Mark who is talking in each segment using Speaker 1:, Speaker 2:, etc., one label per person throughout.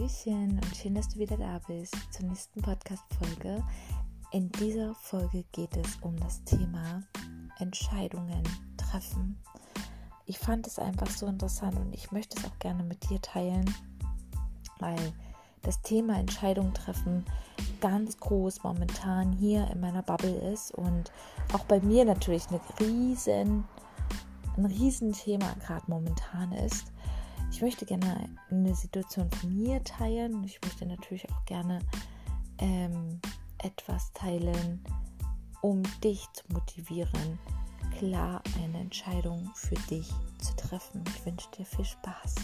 Speaker 1: Hallöchen und schön, dass du wieder da bist zur nächsten Podcast-Folge. In dieser Folge geht es um das Thema Entscheidungen treffen. Ich fand es einfach so interessant und ich möchte es auch gerne mit dir teilen, weil das Thema Entscheidungen treffen ganz groß momentan hier in meiner Bubble ist und auch bei mir natürlich eine riesen, ein riesen Thema gerade momentan ist. Ich möchte gerne eine Situation von mir teilen. Ich möchte natürlich auch gerne ähm, etwas teilen, um dich zu motivieren, klar eine Entscheidung für dich zu treffen. Ich wünsche dir viel Spaß.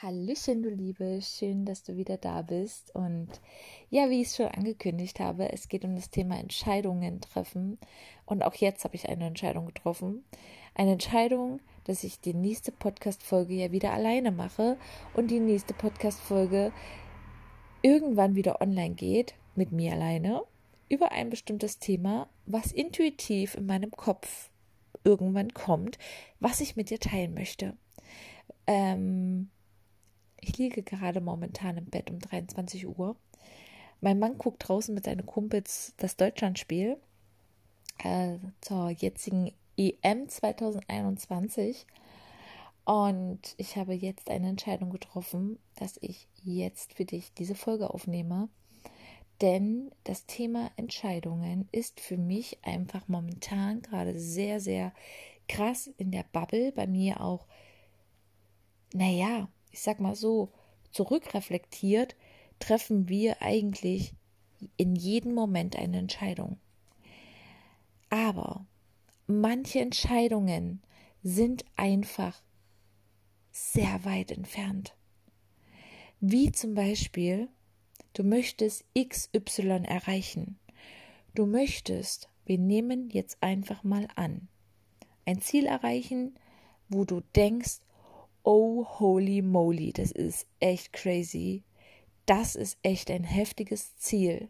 Speaker 1: Hallöchen, du Liebe, schön, dass du wieder da bist. Und ja, wie ich es schon angekündigt habe, es geht um das Thema Entscheidungen treffen. Und auch jetzt habe ich eine Entscheidung getroffen. Eine Entscheidung, dass ich die nächste Podcast-Folge ja wieder alleine mache und die nächste Podcast-Folge irgendwann wieder online geht, mit mir alleine, über ein bestimmtes Thema, was intuitiv in meinem Kopf irgendwann kommt, was ich mit dir teilen möchte. Ähm, ich liege gerade momentan im Bett um 23 Uhr. Mein Mann guckt draußen mit seinen Kumpels das Deutschlandspiel äh, zur jetzigen EM 2021. Und ich habe jetzt eine Entscheidung getroffen, dass ich jetzt für dich diese Folge aufnehme. Denn das Thema Entscheidungen ist für mich einfach momentan gerade sehr, sehr krass in der Bubble. Bei mir auch, naja, ich sag mal so, zurückreflektiert, treffen wir eigentlich in jedem Moment eine Entscheidung. Aber manche Entscheidungen sind einfach sehr weit entfernt. Wie zum Beispiel, du möchtest XY erreichen. Du möchtest, wir nehmen jetzt einfach mal an, ein Ziel erreichen, wo du denkst, oh holy moly, das ist echt crazy. Das ist echt ein heftiges Ziel.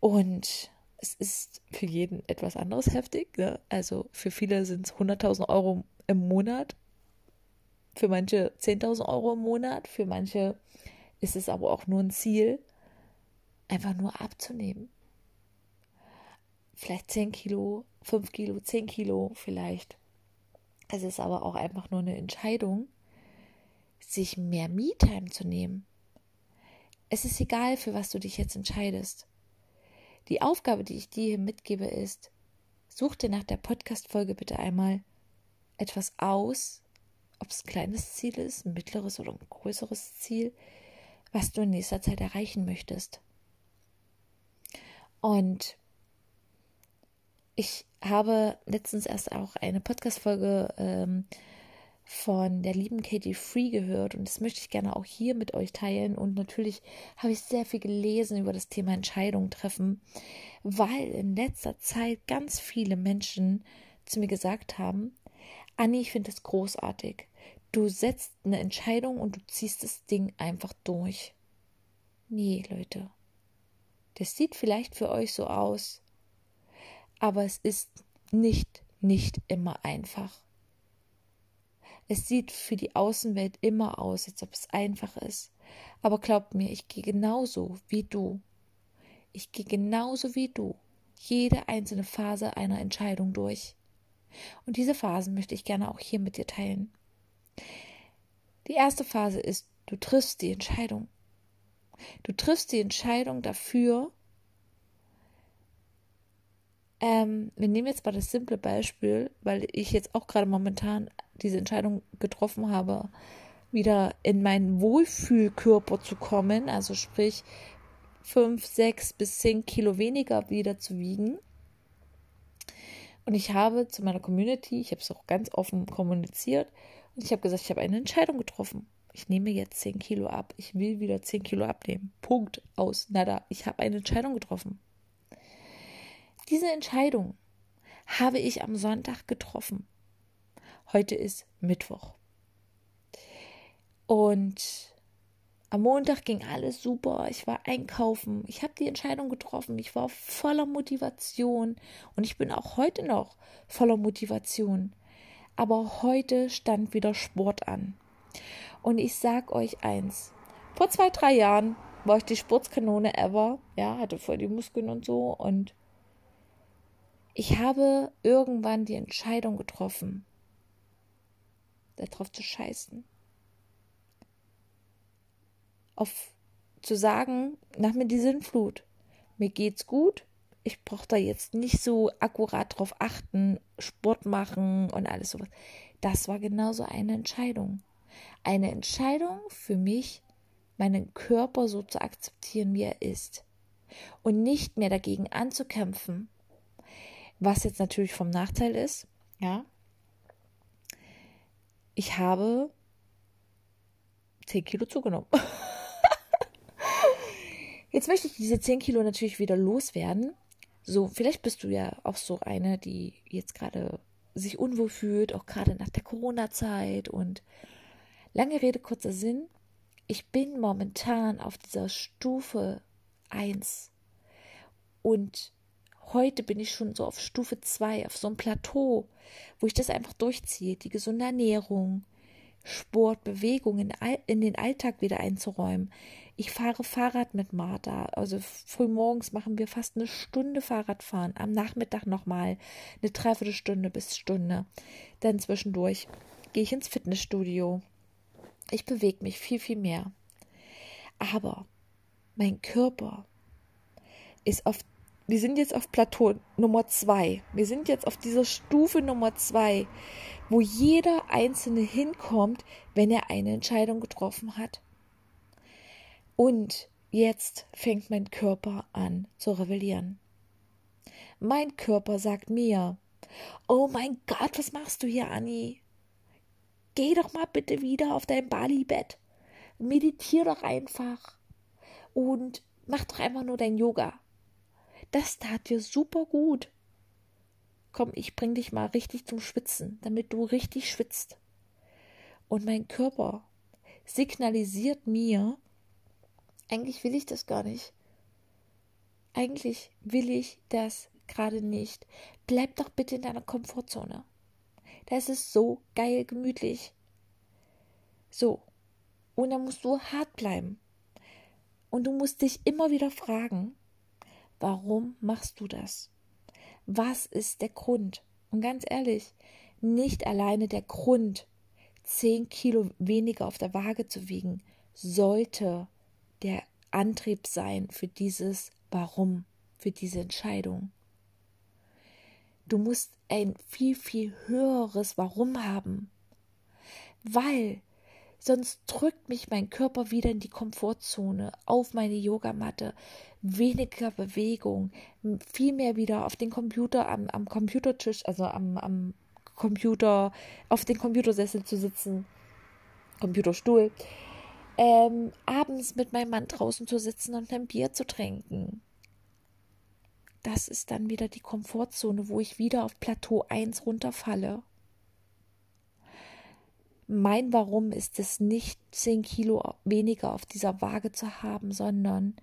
Speaker 1: Und es ist für jeden etwas anderes heftig. Ne? Also für viele sind es 100.000 Euro im Monat, für manche 10.000 Euro im Monat, für manche ist es aber auch nur ein Ziel, einfach nur abzunehmen. Vielleicht 10 Kilo, 5 Kilo, 10 Kilo vielleicht. Es ist aber auch einfach nur eine Entscheidung, sich mehr Me-Time zu nehmen. Es ist egal, für was du dich jetzt entscheidest. Die Aufgabe, die ich dir hier mitgebe, ist, such dir nach der Podcast-Folge bitte einmal etwas aus, ob es ein kleines Ziel ist, ein mittleres oder ein größeres Ziel, was du in nächster Zeit erreichen möchtest. Und ich habe letztens erst auch eine Podcast-Folge ähm, von der lieben Katie Free gehört und das möchte ich gerne auch hier mit euch teilen. Und natürlich habe ich sehr viel gelesen über das Thema Entscheidungen treffen, weil in letzter Zeit ganz viele Menschen zu mir gesagt haben, Anni, ich finde es großartig. Du setzt eine Entscheidung und du ziehst das Ding einfach durch. Nee, Leute. Das sieht vielleicht für euch so aus, aber es ist nicht, nicht immer einfach. Es sieht für die Außenwelt immer aus, als ob es einfach ist. Aber glaubt mir, ich gehe genauso wie du. Ich gehe genauso wie du jede einzelne Phase einer Entscheidung durch. Und diese Phasen möchte ich gerne auch hier mit dir teilen. Die erste Phase ist, du triffst die Entscheidung. Du triffst die Entscheidung dafür, ähm, wir nehmen jetzt mal das simple Beispiel, weil ich jetzt auch gerade momentan diese Entscheidung getroffen habe, wieder in meinen Wohlfühlkörper zu kommen, also sprich fünf, sechs bis zehn Kilo weniger wieder zu wiegen. Und ich habe zu meiner Community, ich habe es auch ganz offen kommuniziert, und ich habe gesagt, ich habe eine Entscheidung getroffen. Ich nehme jetzt 10 Kilo ab. Ich will wieder 10 Kilo abnehmen. Punkt. Aus. Nada. Ich habe eine Entscheidung getroffen. Diese Entscheidung habe ich am Sonntag getroffen. Heute ist Mittwoch. Und am Montag ging alles super. Ich war einkaufen. Ich habe die Entscheidung getroffen. Ich war voller Motivation. Und ich bin auch heute noch voller Motivation. Aber heute stand wieder Sport an. Und ich sag euch eins. Vor zwei, drei Jahren war ich die Sportskanone ever. Ja, hatte voll die Muskeln und so. Und ich habe irgendwann die Entscheidung getroffen, darauf zu scheißen. Auf zu sagen, nach mir die Sinnflut. Mir geht's gut. Ich brauche da jetzt nicht so akkurat drauf achten, Sport machen und alles sowas. Das war genauso eine Entscheidung. Eine Entscheidung für mich, meinen Körper so zu akzeptieren, wie er ist. Und nicht mehr dagegen anzukämpfen. Was jetzt natürlich vom Nachteil ist, ja. Ich habe 10 Kilo zugenommen. Jetzt möchte ich diese 10 Kilo natürlich wieder loswerden. So, vielleicht bist du ja auch so eine, die jetzt gerade sich unwohl fühlt, auch gerade nach der Corona-Zeit. Und lange Rede, kurzer Sinn. Ich bin momentan auf dieser Stufe 1. Und heute bin ich schon so auf Stufe 2, auf so einem Plateau, wo ich das einfach durchziehe. Die gesunde Ernährung, Sport, Bewegung in, in den Alltag wieder einzuräumen. Ich fahre Fahrrad mit Martha. Also früh morgens machen wir fast eine Stunde Fahrradfahren. Am Nachmittag nochmal eine Dreiviertelstunde bis Stunde. Dann zwischendurch gehe ich ins Fitnessstudio. Ich bewege mich viel, viel mehr. Aber mein Körper ist auf, wir sind jetzt auf Plateau Nummer zwei. Wir sind jetzt auf dieser Stufe Nummer zwei, wo jeder Einzelne hinkommt, wenn er eine Entscheidung getroffen hat. Und jetzt fängt mein Körper an zu rebellieren. Mein Körper sagt mir, oh mein Gott, was machst du hier, Anni? Geh doch mal bitte wieder auf dein Bali-Bett. Meditier doch einfach. Und mach doch einfach nur dein Yoga. Das tat dir super gut. Komm, ich bring dich mal richtig zum Schwitzen, damit du richtig schwitzt. Und mein Körper signalisiert mir, eigentlich will ich das gar nicht. Eigentlich will ich das gerade nicht. Bleib doch bitte in deiner Komfortzone. Das ist so geil gemütlich. So. Und dann musst du hart bleiben. Und du musst dich immer wieder fragen, warum machst du das? Was ist der Grund? Und ganz ehrlich, nicht alleine der Grund, zehn Kilo weniger auf der Waage zu wiegen, sollte der Antrieb sein für dieses Warum, für diese Entscheidung. Du musst ein viel, viel höheres Warum haben, weil sonst drückt mich mein Körper wieder in die Komfortzone, auf meine Yogamatte, weniger Bewegung, viel mehr wieder auf den Computer, am, am Computertisch, also am, am Computer, auf den Computersessel zu sitzen, Computerstuhl, ähm, abends mit meinem Mann draußen zu sitzen und ein Bier zu trinken. Das ist dann wieder die Komfortzone, wo ich wieder auf Plateau 1 runterfalle. Mein Warum ist es nicht, 10 Kilo weniger auf dieser Waage zu haben, sondern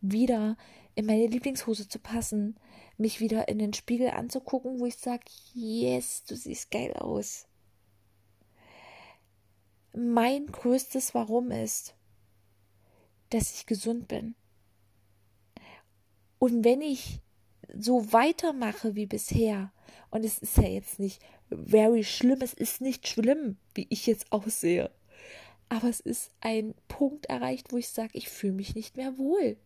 Speaker 1: wieder in meine Lieblingshose zu passen, mich wieder in den Spiegel anzugucken, wo ich sage, yes, du siehst geil aus mein größtes Warum ist, dass ich gesund bin. Und wenn ich so weitermache wie bisher, und es ist ja jetzt nicht very schlimm, es ist nicht schlimm, wie ich jetzt aussehe, aber es ist ein Punkt erreicht, wo ich sage, ich fühle mich nicht mehr wohl.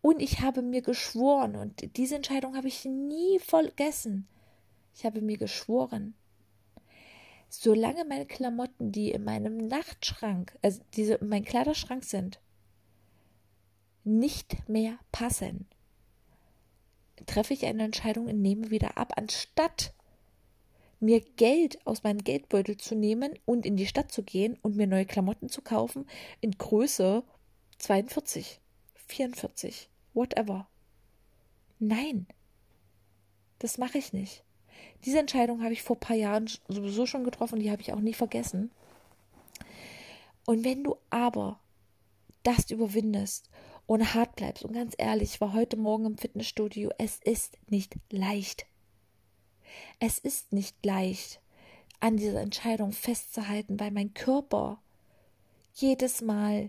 Speaker 1: Und ich habe mir geschworen, und diese Entscheidung habe ich nie vergessen, ich habe mir geschworen, solange meine Klamotten, die in meinem Nachtschrank, also diese in Kleiderschrank sind, nicht mehr passen, treffe ich eine Entscheidung und nehme wieder ab, anstatt mir Geld aus meinem Geldbeutel zu nehmen und in die Stadt zu gehen und mir neue Klamotten zu kaufen in Größe 42, 44, whatever. Nein, das mache ich nicht. Diese Entscheidung habe ich vor ein paar Jahren sowieso schon getroffen, die habe ich auch nie vergessen. Und wenn du aber das überwindest und hart bleibst, und ganz ehrlich, ich war heute Morgen im Fitnessstudio, es ist nicht leicht. Es ist nicht leicht, an dieser Entscheidung festzuhalten, weil mein Körper jedes Mal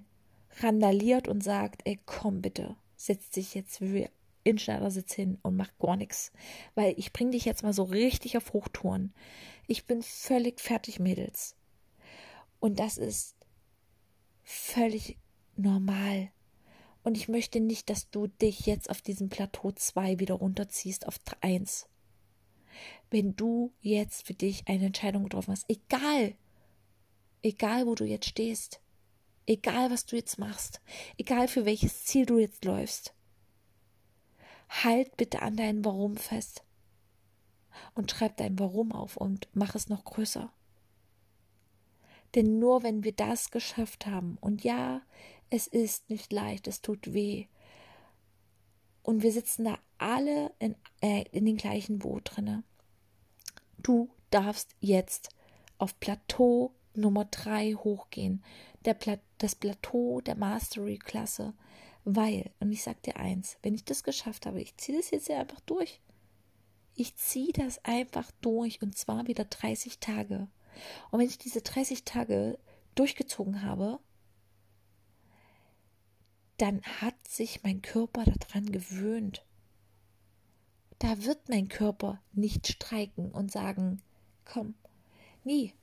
Speaker 1: randaliert und sagt, ey, komm bitte, setz dich jetzt wie in Schneidersitz hin und mach gar nichts, weil ich bring dich jetzt mal so richtig auf Hochtouren. Ich bin völlig fertig, Mädels. Und das ist völlig normal. Und ich möchte nicht, dass du dich jetzt auf diesem Plateau 2 wieder runterziehst auf 1. Wenn du jetzt für dich eine Entscheidung getroffen hast, egal, egal wo du jetzt stehst, egal was du jetzt machst, egal für welches Ziel du jetzt läufst, halt bitte an deinem Warum fest und schreib dein Warum auf und mach es noch größer. Denn nur wenn wir das geschafft haben, und ja, es ist nicht leicht, es tut weh, und wir sitzen da alle in, äh, in den gleichen Boot drinne. Du darfst jetzt auf Plateau Nummer 3 hochgehen, der Pla das Plateau der Mastery-Klasse, weil, und ich sag dir eins, wenn ich das geschafft habe, ich ziehe das jetzt einfach durch. Ich ziehe das einfach durch und zwar wieder 30 Tage. Und wenn ich diese 30 Tage durchgezogen habe, dann hat sich mein Körper daran gewöhnt. Da wird mein Körper nicht streiken und sagen, komm, nie.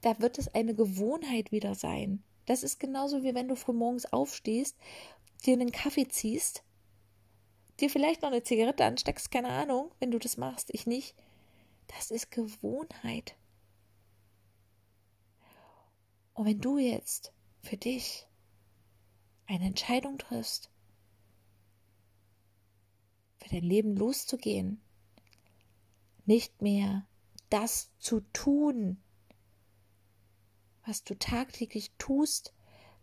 Speaker 1: Da wird es eine Gewohnheit wieder sein. Das ist genauso wie wenn du früh morgens aufstehst, dir einen Kaffee ziehst, dir vielleicht noch eine Zigarette ansteckst, keine Ahnung, wenn du das machst, ich nicht. Das ist Gewohnheit. Und wenn du jetzt für dich eine Entscheidung triffst, für dein Leben loszugehen, nicht mehr das zu tun, was du tagtäglich tust,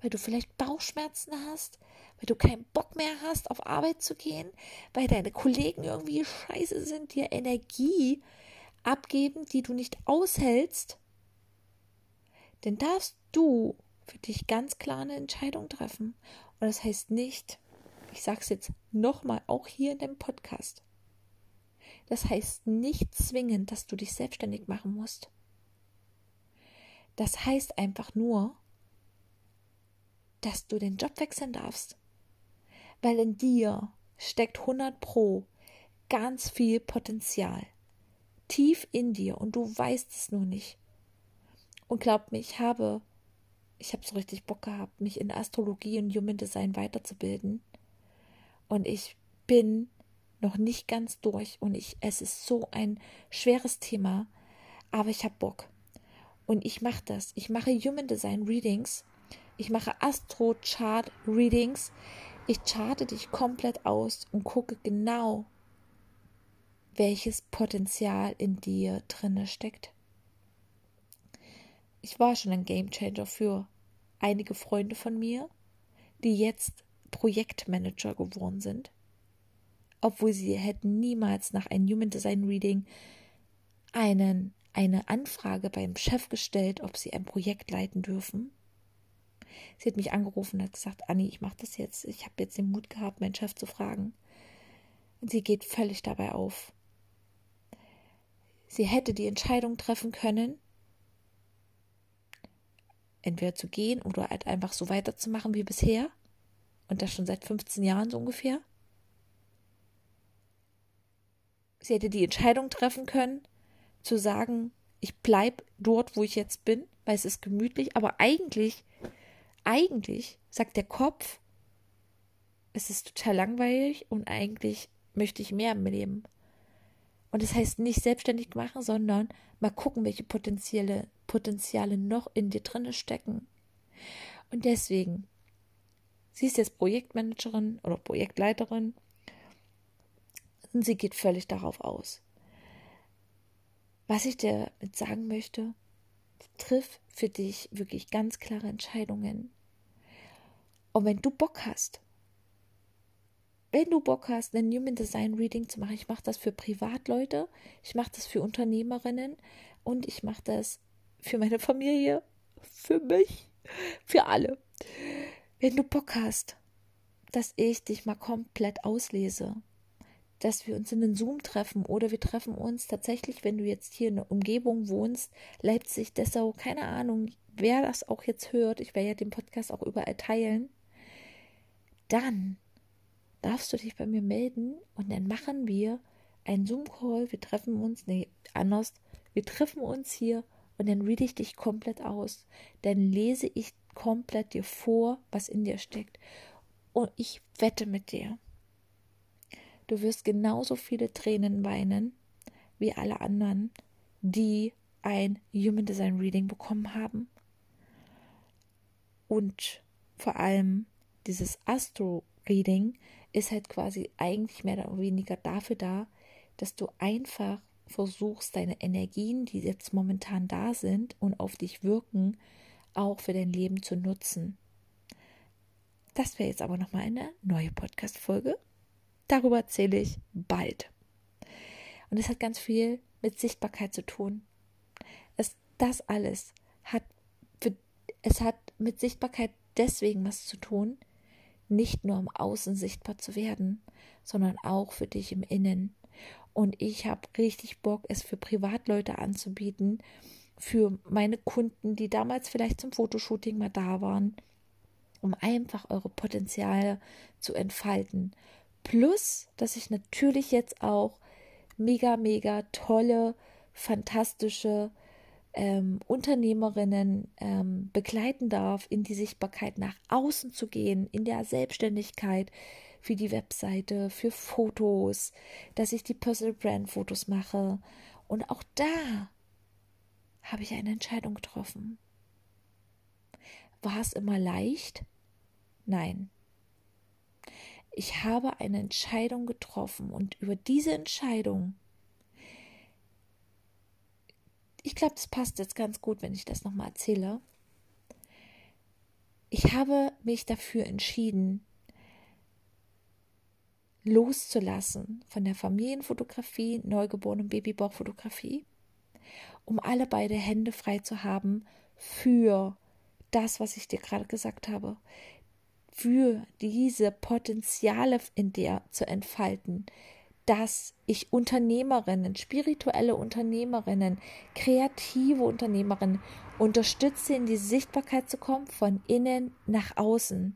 Speaker 1: weil du vielleicht Bauchschmerzen hast, weil du keinen Bock mehr hast, auf Arbeit zu gehen, weil deine Kollegen irgendwie scheiße sind, dir Energie abgeben, die du nicht aushältst, dann darfst du für dich ganz klar eine Entscheidung treffen. Und das heißt nicht, ich sage es jetzt nochmal, auch hier in dem Podcast. Das heißt nicht zwingend, dass du dich selbstständig machen musst. Das heißt einfach nur, dass du den Job wechseln darfst. Weil in dir steckt 100 Pro ganz viel Potenzial. Tief in dir und du weißt es nur nicht. Und glaub mir, ich habe, ich habe so richtig Bock gehabt, mich in Astrologie und Human Design weiterzubilden. Und ich bin noch nicht ganz durch und ich, es ist so ein schweres Thema, aber ich habe Bock. Und ich mache das. Ich mache Human Design Readings. Ich mache Astro Chart Readings. Ich charte dich komplett aus und gucke genau, welches Potenzial in dir drinne steckt ich war schon ein Gamechanger für einige Freunde von mir, die jetzt Projektmanager geworden sind, obwohl sie hätten niemals nach einem Human Design Reading einen, eine Anfrage beim Chef gestellt, ob sie ein Projekt leiten dürfen. Sie hat mich angerufen und hat gesagt, Anni, ich mache das jetzt. Ich habe jetzt den Mut gehabt, meinen Chef zu fragen. Und sie geht völlig dabei auf. Sie hätte die Entscheidung treffen können, entweder zu gehen oder halt einfach so weiterzumachen wie bisher. Und das schon seit 15 Jahren so ungefähr. Sie hätte die Entscheidung treffen können, zu sagen, ich bleibe dort, wo ich jetzt bin, weil es ist gemütlich, aber eigentlich, eigentlich sagt der Kopf, es ist total langweilig und eigentlich möchte ich mehr im Leben. Und das heißt nicht selbstständig machen, sondern mal gucken, welche potenzielle Potenziale noch in dir drinne stecken. Und deswegen, sie ist jetzt Projektmanagerin oder Projektleiterin und sie geht völlig darauf aus. Was ich dir sagen möchte, triff für dich wirklich ganz klare Entscheidungen. Und wenn du Bock hast, wenn du Bock hast, ein Human Design Reading zu machen, ich mache das für Privatleute, ich mache das für Unternehmerinnen und ich mache das für meine Familie, für mich, für alle. Wenn du Bock hast, dass ich dich mal komplett auslese, dass wir uns in den Zoom treffen oder wir treffen uns tatsächlich, wenn du jetzt hier in der Umgebung wohnst, Leipzig, Dessau, keine Ahnung, wer das auch jetzt hört, ich werde ja den Podcast auch überall teilen, dann darfst du dich bei mir melden und dann machen wir einen Zoom-Call, wir treffen uns, nee, anders, wir treffen uns hier und dann reade ich dich komplett aus. Dann lese ich komplett dir vor, was in dir steckt. Und ich wette mit dir, du wirst genauso viele Tränen weinen wie alle anderen, die ein Human Design Reading bekommen haben. Und vor allem dieses Astro Reading ist halt quasi eigentlich mehr oder weniger dafür da, dass du einfach versuchst, deine Energien, die jetzt momentan da sind und auf dich wirken, auch für dein Leben zu nutzen. Das wäre jetzt aber nochmal eine neue Podcast-Folge. Darüber erzähle ich bald. Und es hat ganz viel mit Sichtbarkeit zu tun. Es, das alles hat, für, es hat mit Sichtbarkeit deswegen was zu tun, nicht nur im Außen sichtbar zu werden, sondern auch für dich im Innen. Und ich habe richtig Bock, es für Privatleute anzubieten, für meine Kunden, die damals vielleicht zum Fotoshooting mal da waren, um einfach eure Potenziale zu entfalten. Plus, dass ich natürlich jetzt auch mega, mega tolle, fantastische ähm, Unternehmerinnen ähm, begleiten darf, in die Sichtbarkeit nach außen zu gehen, in der Selbstständigkeit, für die Webseite, für Fotos, dass ich die Personal Brand Fotos mache. Und auch da habe ich eine Entscheidung getroffen. War es immer leicht? Nein. Ich habe eine Entscheidung getroffen und über diese Entscheidung, ich glaube, das passt jetzt ganz gut, wenn ich das nochmal erzähle. Ich habe mich dafür entschieden, loszulassen von der Familienfotografie, neugeborenen Babybauchfotografie, um alle beide Hände frei zu haben für das, was ich dir gerade gesagt habe, für diese Potenziale in dir zu entfalten, dass ich Unternehmerinnen, spirituelle Unternehmerinnen, kreative Unternehmerinnen unterstütze, in die Sichtbarkeit zu kommen, von innen nach außen,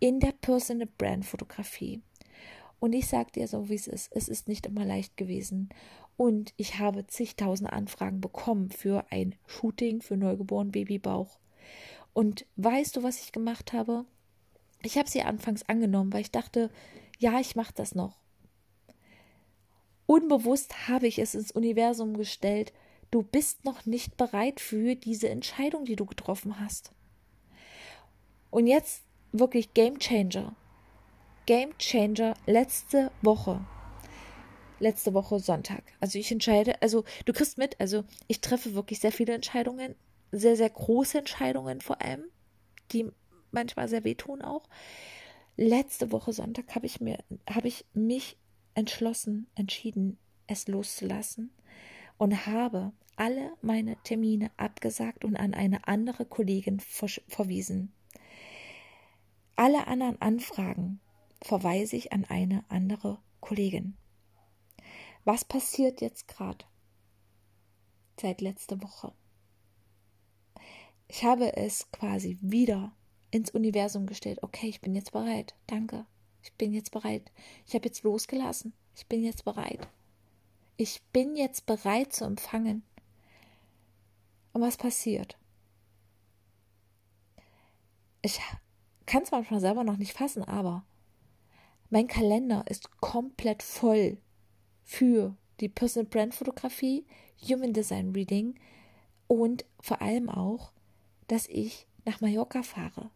Speaker 1: in der Personal Brand Fotografie. Und ich sage dir so, wie es ist. Es ist nicht immer leicht gewesen. Und ich habe zigtausend Anfragen bekommen für ein Shooting für neugeboren Babybauch. Und weißt du, was ich gemacht habe? Ich habe sie anfangs angenommen, weil ich dachte, ja, ich mache das noch. Unbewusst habe ich es ins Universum gestellt. Du bist noch nicht bereit für diese Entscheidung, die du getroffen hast. Und jetzt wirklich Game Changer. Game Changer letzte Woche. Letzte Woche Sonntag. Also ich entscheide, also du kriegst mit, also ich treffe wirklich sehr viele Entscheidungen, sehr, sehr große Entscheidungen vor allem, die manchmal sehr wehtun auch. Letzte Woche Sonntag habe ich mir, habe ich mich entschlossen, entschieden, es loszulassen und habe alle meine Termine abgesagt und an eine andere Kollegin verwiesen. Alle anderen Anfragen verweise ich an eine andere Kollegin. Was passiert jetzt gerade? Seit letzter Woche. Ich habe es quasi wieder ins Universum gestellt. Okay, ich bin jetzt bereit. Danke. Ich bin jetzt bereit. Ich habe jetzt losgelassen. Ich bin jetzt bereit. Ich bin jetzt bereit zu empfangen. Und was passiert? Ich kann es manchmal selber noch nicht fassen, aber mein Kalender ist komplett voll für die Personal Brand Fotografie, Human Design Reading und vor allem auch, dass ich nach Mallorca fahre.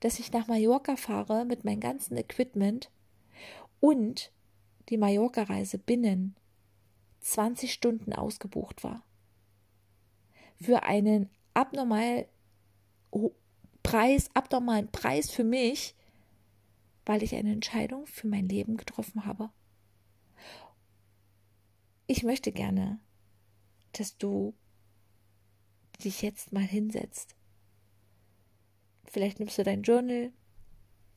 Speaker 1: Dass ich nach Mallorca fahre mit meinem ganzen Equipment und die Mallorca-Reise binnen 20 Stunden ausgebucht war. Für einen abnormal Preis, abnormalen Preis für mich, weil ich eine Entscheidung für mein Leben getroffen habe. Ich möchte gerne, dass du dich jetzt mal hinsetzt. Vielleicht nimmst du dein Journal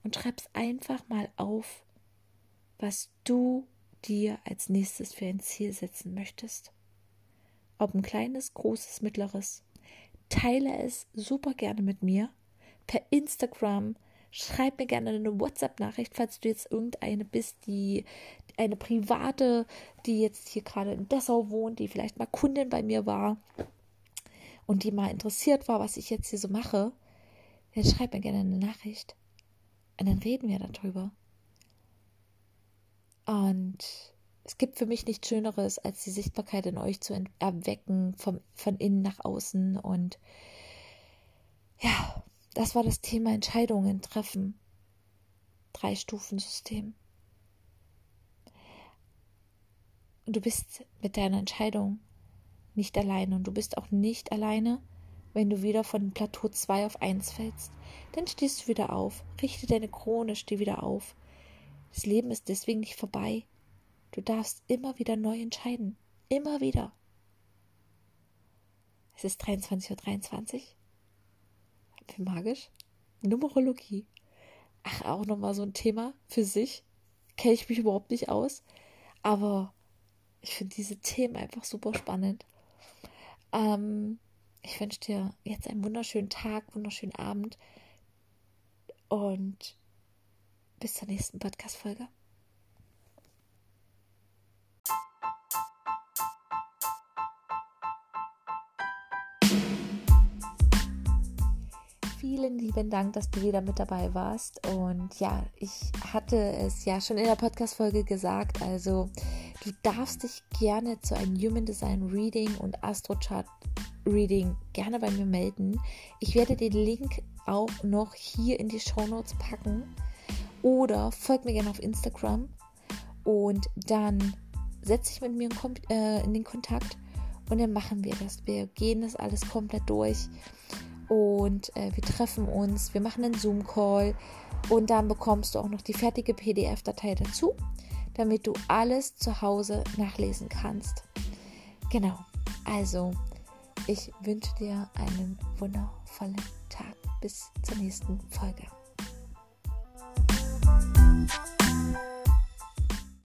Speaker 1: und schreibst einfach mal auf, was du dir als nächstes für ein Ziel setzen möchtest. Ob ein kleines, großes, mittleres. Teile es super gerne mit mir per Instagram. Schreib mir gerne eine WhatsApp-Nachricht, falls du jetzt irgendeine bist, die eine private, die jetzt hier gerade in Dessau wohnt, die vielleicht mal Kundin bei mir war und die mal interessiert war, was ich jetzt hier so mache. Dann schreib mir gerne eine Nachricht. Und dann reden wir darüber. Und es gibt für mich nichts Schöneres, als die Sichtbarkeit in euch zu erwecken, vom, von innen nach außen. Und ja, das war das Thema Entscheidungen treffen. Drei-Stufen-System. Du bist mit deiner Entscheidung nicht alleine. Und du bist auch nicht alleine, wenn du wieder von Plateau 2 auf 1 fällst. Dann stehst du wieder auf. Richte deine Krone, steh wieder auf. Das Leben ist deswegen nicht vorbei. Du darfst immer wieder neu entscheiden. Immer wieder. Es ist 23.23 Uhr. 23. Wie magisch. Numerologie. Ach, auch nochmal so ein Thema für sich. Kenne ich mich überhaupt nicht aus. Aber ich finde diese Themen einfach super spannend. Ähm, ich wünsche dir jetzt einen wunderschönen Tag, wunderschönen Abend und bis zur nächsten Podcast-Folge. Vielen lieben Dank, dass du wieder mit dabei warst. Und ja, ich hatte es ja schon in der Podcast-Folge gesagt. Also, du darfst dich gerne zu einem Human Design Reading und Astrochart Reading gerne bei mir melden. Ich werde den Link auch noch hier in die Show Notes packen. Oder folgt mir gerne auf Instagram und dann setze ich mit mir in, äh, in den Kontakt und dann machen wir das. Wir gehen das alles komplett durch und äh, wir treffen uns, wir machen einen Zoom-Call und dann bekommst du auch noch die fertige PDF-Datei dazu, damit du alles zu Hause nachlesen kannst. Genau, also ich wünsche dir einen wundervollen Tag. Bis zur nächsten Folge.